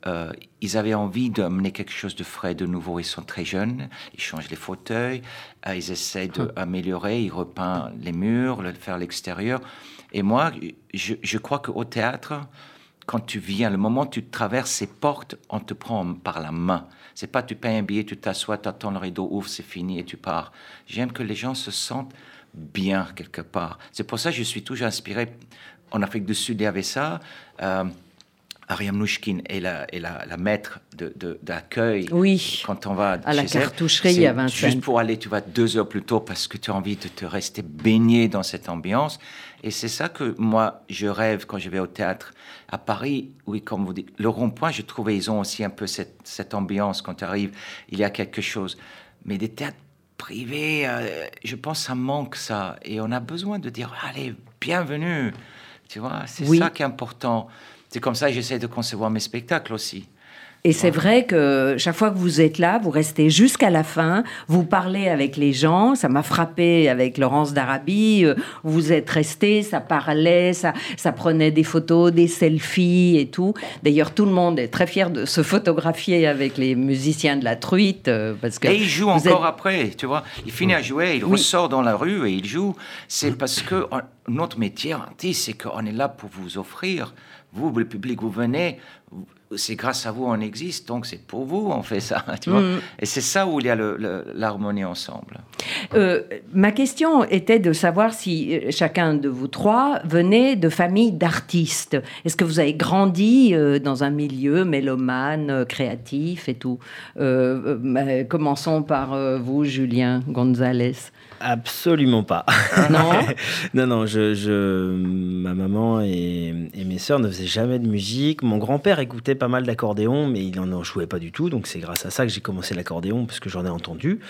euh, ils avaient envie d'amener quelque chose de frais, de nouveau. Ils sont très jeunes, ils changent les fauteuils, euh, ils essaient d'améliorer, ils repeignent les murs, le faire l'extérieur. Et moi, je, je crois qu'au théâtre, quand tu viens, le moment où tu traverses ces portes, on te prend par la main. C'est pas tu payes un billet, tu t'assois, tu attends le rideau ouvre, c'est fini et tu pars. J'aime que les gens se sentent bien quelque part. C'est pour ça que je suis toujours inspiré. En Afrique du Sud, il y avait ça. Euh, Ariam Nouchkine est la, est la, la maître de- de- d'accueil.
Oui.
Quand on va
À la cartoucherie à Vincennes.
Juste pour aller, tu vas deux heures plus tôt parce que tu as envie de te rester baigné dans cette ambiance. Et c'est ça que moi, je rêve quand je vais au théâtre. À Paris, oui, comme vous dites, le rond-point, je trouvais, ils ont aussi un peu cette, cette ambiance. Quand tu arrives, il y a quelque chose. Mais des théâtres privés, euh, je pense ça manque ça. Et on a besoin de dire, allez, bienvenue. Tu vois, c'est
Oui.
ça qui est important. C'est comme ça que j'essaie de concevoir mes spectacles aussi.
Et c'est vrai que chaque fois que vous êtes là, vous restez jusqu'à la fin, vous parlez avec les gens. Ça m'a frappé avec Laurence d'Arabie. euh, Vous êtes resté, ça parlait, ça, ça prenait des photos, des selfies et tout. D'ailleurs, tout le monde est très fier de se photographier avec les musiciens de la truite euh, parce que
Et il joue encore
êtes-
après, tu vois. Il finit à jouer, il
Oui.
ressort dans la rue et il joue. C'est parce que on- notre métier artiste, c'est qu'on est là pour vous offrir. Vous, le public, vous venez. vous- C'est grâce à vous on existe, donc c'est pour vous on fait ça, (laughs) tu vois.
Mm.
Et c'est ça où il y a l'harmonie ensemble.
Euh, ma question était de savoir si euh, chacun de vous trois venait de familles d'artistes. Est-ce que vous avez grandi euh, dans un milieu mélomane, créatif et tout? Euh, Commençons par vous, Julien Gonzalez.
Absolument pas.
Non (laughs)
non, non, je, je- ma maman et, et mes sœurs ne faisaient jamais de musique. Mon grand-père écoutait pas mal d'accordéon, mais il n'en jouait pas du tout. Donc c'est grâce à ça que j'ai commencé l'accordéon, parce que j'en ai entendu.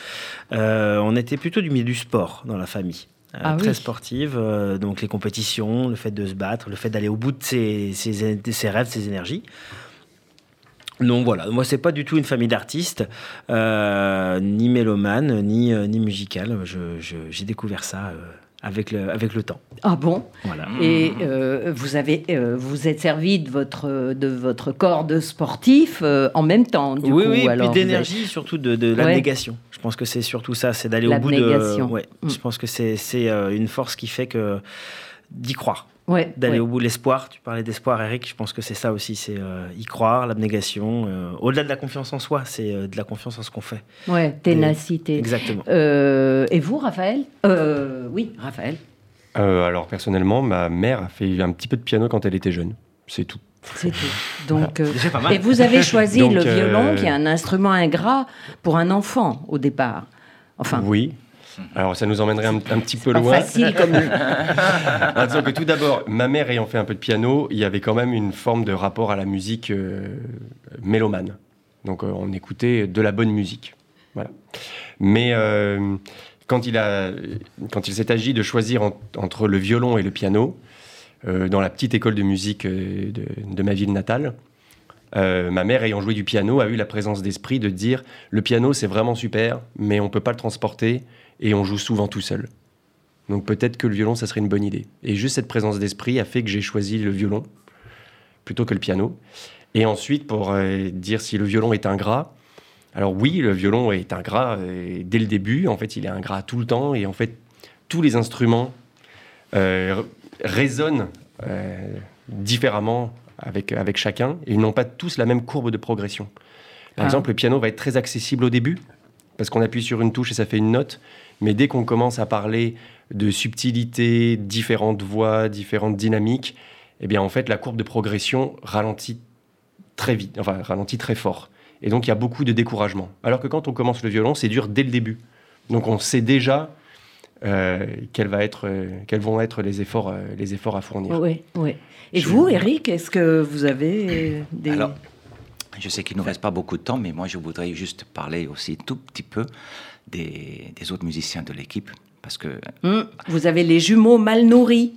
Euh, on était plutôt du milieu du sport dans la famille. Euh,
Ah
très
oui.
sportive, euh, donc les compétitions, le fait de se battre, le fait d'aller au bout de ses, ses- de ses rêves, ses énergies. Donc voilà, moi c'est pas du tout une famille d'artistes, euh, ni mélomane, ni, euh, ni musicale. J'ai découvert ça euh, avec, le, avec le temps.
Ah bon?
Voilà.
Et euh, vous avez, vous êtes servi de votre, de votre corps de sportif en même temps, du
oui,
coup.
oui,
alors
puis d'énergie, surtout de, de
Ouais.
l'abnégation. Je pense que c'est surtout ça, c'est d'aller au bout de. Ouais,
Mm.
Je pense que c'est c'est, une force qui fait que d'y croire,
avez- Ouais,
d'aller
ouais.
au bout de l'espoir. Tu parlais d'espoir, Eric. Je pense que c'est ça aussi, c'est euh, y croire, l'abnégation. euh, Au-delà de la confiance en soi, c'est euh, de la confiance en ce qu'on fait.
Ouais, ténacité.
Exactement.
Euh, et vous, Raphaël? Euh, Oui, Raphaël.
Euh, alors personnellement, ma mère a fait un petit peu de piano quand elle était jeune. C'est tout.
C'est tout. (laughs) Donc, euh,
pas
et vous avez choisi
Donc,
le violon,
euh,
qui est un instrument ingrat pour un enfant au départ. Enfin,
Oui. Alors ça nous emmènerait un, un petit peu
pas
loin.
facile comme. (laughs)
Ah, disons que tout d'abord, ma mère ayant fait un peu de piano, il y avait quand même une forme de rapport à la musique euh, mélomane. Donc euh, on écoutait de la bonne musique. Voilà. Mais euh, quand il, a, quand il s'est agi de choisir en- entre le violon et le piano, dans la petite école de musique de, de ma ville natale, euh, ma mère, ayant joué du piano, a eu la présence d'esprit de dire le piano, c'est vraiment super, mais on peut pas le transporter et on joue souvent tout seul. Donc peut-être que le violon, ça serait une bonne idée. Et juste cette présence d'esprit a fait que j'ai choisi le violon plutôt que le piano. Et ensuite, pour euh, dire si le violon est ingrat, alors oui, le violon est ingrat euh, dès le début. En fait, il est ingrat tout le temps. Et en fait, tous les instruments euh, résonnent euh, différemment avec, avec chacun. Et ils n'ont pas tous la même courbe de progression. Par
Ah.
exemple, le piano va être très accessible au début, parce qu'on appuie sur une touche et ça fait une note. Mais dès qu'on commence à parler de subtilité, différentes voix, différentes dynamiques, eh bien en fait la courbe de progression ralentit très vite, enfin ralentit très fort. Et donc il y a beaucoup de découragement. Alors que quand on commence le violon, c'est dur dès le début. Donc on sait déjà euh, quels, va être, euh, quels vont être les efforts, euh, les efforts à fournir.
Oui, oui. Et
Je-
vous, Eric, est-ce que vous avez des...
Alors, je sais qu'il ne nous reste pas beaucoup de temps, mais moi, je voudrais juste parler aussi tout petit peu des, des autres musiciens de l'équipe. Parce que
Hmm, vous avez les jumeaux mal nourris.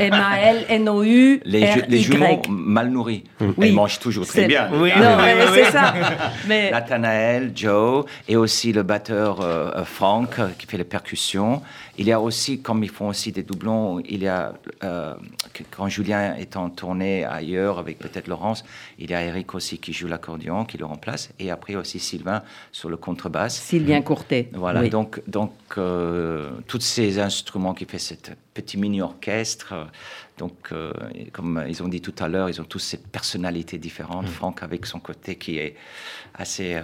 M-A-L-N-O-U. (laughs)
les, ju- les jumeaux mal nourris,
Oui.
ils mangent toujours très bien.
Oui,
non,
oui,
mais
oui,
c'est
oui.
ça. (laughs) Mais
Nathanaël, Joe, et aussi le batteur euh, euh, Frank euh, qui fait les percussions. Il y a aussi, comme ils font aussi des doublons, il y a, euh, quand Julien est en tournée ailleurs avec peut-être Laurence, il y a Eric aussi qui joue l'accordéon, qui le remplace, et après aussi Sylvain sur le contrebasse.
Sylvien Courtet.
Voilà,
oui.
donc, donc euh, tous ces instruments qui fait cet petit mini-orchestre, donc euh, comme ils ont dit tout à l'heure, ils ont tous ces personnalités différentes. Franck avec son côté qui est assez, euh,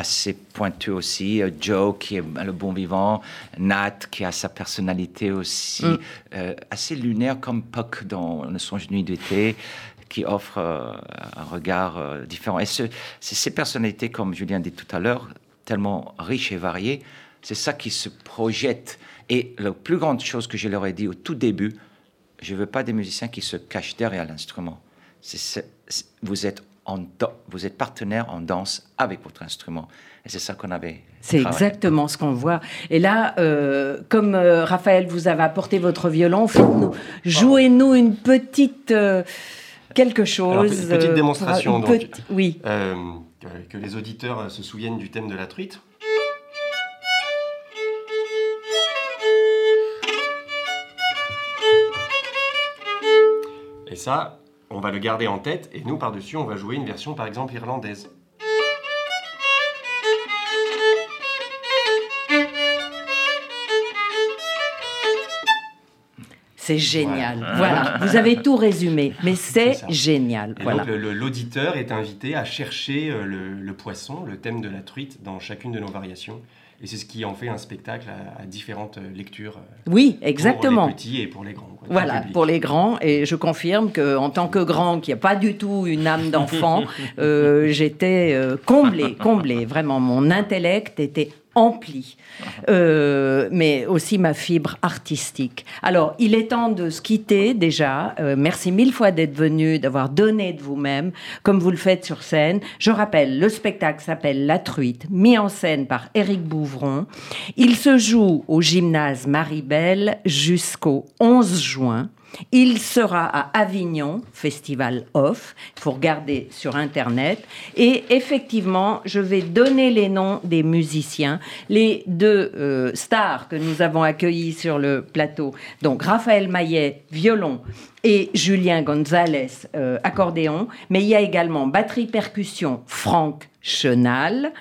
assez pointu aussi, euh, Joe qui est le bon vivant, Nat qui a sa personnalité aussi,
Mm.
euh, assez lunaire comme Puck dans Le songe de nuit d'été qui offre euh, un regard euh, différent. Et ce- c'est ces personnalités, comme Julien dit tout à l'heure, tellement riches et variées, c'est ça qui se projette. Et la plus grande chose que je leur ai dit au tout début, je veux pas des musiciens qui se cachent derrière l'instrument. C'est- c'est- c'est- vous êtes en vous êtes partenaire en danse avec votre instrument. Et c'est ça qu'on avait.
C'est exactement ce qu'on voit. Et là, euh, comme euh, Raphaël, vous avez apporté votre violon, faites-nous, jouez-nous une petite euh, quelque chose.
Alors, pe- petite
euh,
démonstration,
une
donc.
oui.
Euh, que- que les auditeurs se souviennent du thème de la truite. Et ça, on va le garder en tête et nous, par-dessus, on va jouer une version, par exemple, irlandaise.
C'est génial. Voilà. (laughs) Vous avez tout résumé, mais c'est génial.
Et
Voilà.
donc, le- le- l'auditeur est invité à chercher euh, le, le poisson, le thème de la truite, dans chacune de nos variations. Et c'est ce qui en fait un spectacle à, à différentes euh, lectures. euh,
Oui,
Pour
exactement.
les petits et pour les grands. quoi,
Voilà, pour les grands. Et je confirme qu'en tant que grand, qui n'a pas du tout une âme d'enfant, (laughs) euh, j'étais comblée, comblée. Vraiment, mon intellect était Euh, mais aussi ma fibre artistique. Alors, il est temps de se quitter déjà. Euh, merci mille fois d'être venu, d'avoir donné de vous-même, comme vous le faites sur scène. Je rappelle, le spectacle s'appelle La Truite, mis en scène par Éric Bouvron. Il se joue au gymnase Marie-Belle jusqu'au 11 juin. Il sera à Avignon, Festival Off. Il faut regarder sur Internet. Et effectivement, je vais donner les noms des musiciens, les deux euh, stars que nous avons accueillis sur le plateau. Donc, Raphaël Maillet, violon, et Julien Gonzalez, euh, accordéon. Mais il y a également batterie-percussion, Franck Chenal.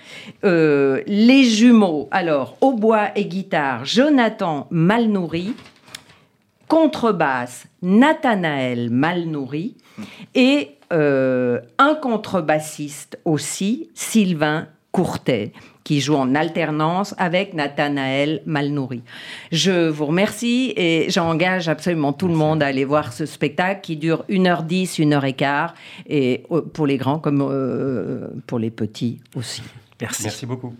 Euh, les jumeaux, alors, hautbois et guitare, Jonathan Malnouri contrebasse Nathanaël Malnouri et euh, un contrebassiste aussi, Sylvain Courtet, qui joue en alternance avec Nathanaël Malnouri. Je vous remercie et j'engage absolument tout le monde à aller voir ce spectacle qui dure 1h10, 1h15, et euh, pour les grands comme euh, pour les petits aussi.
Merci.
Merci beaucoup.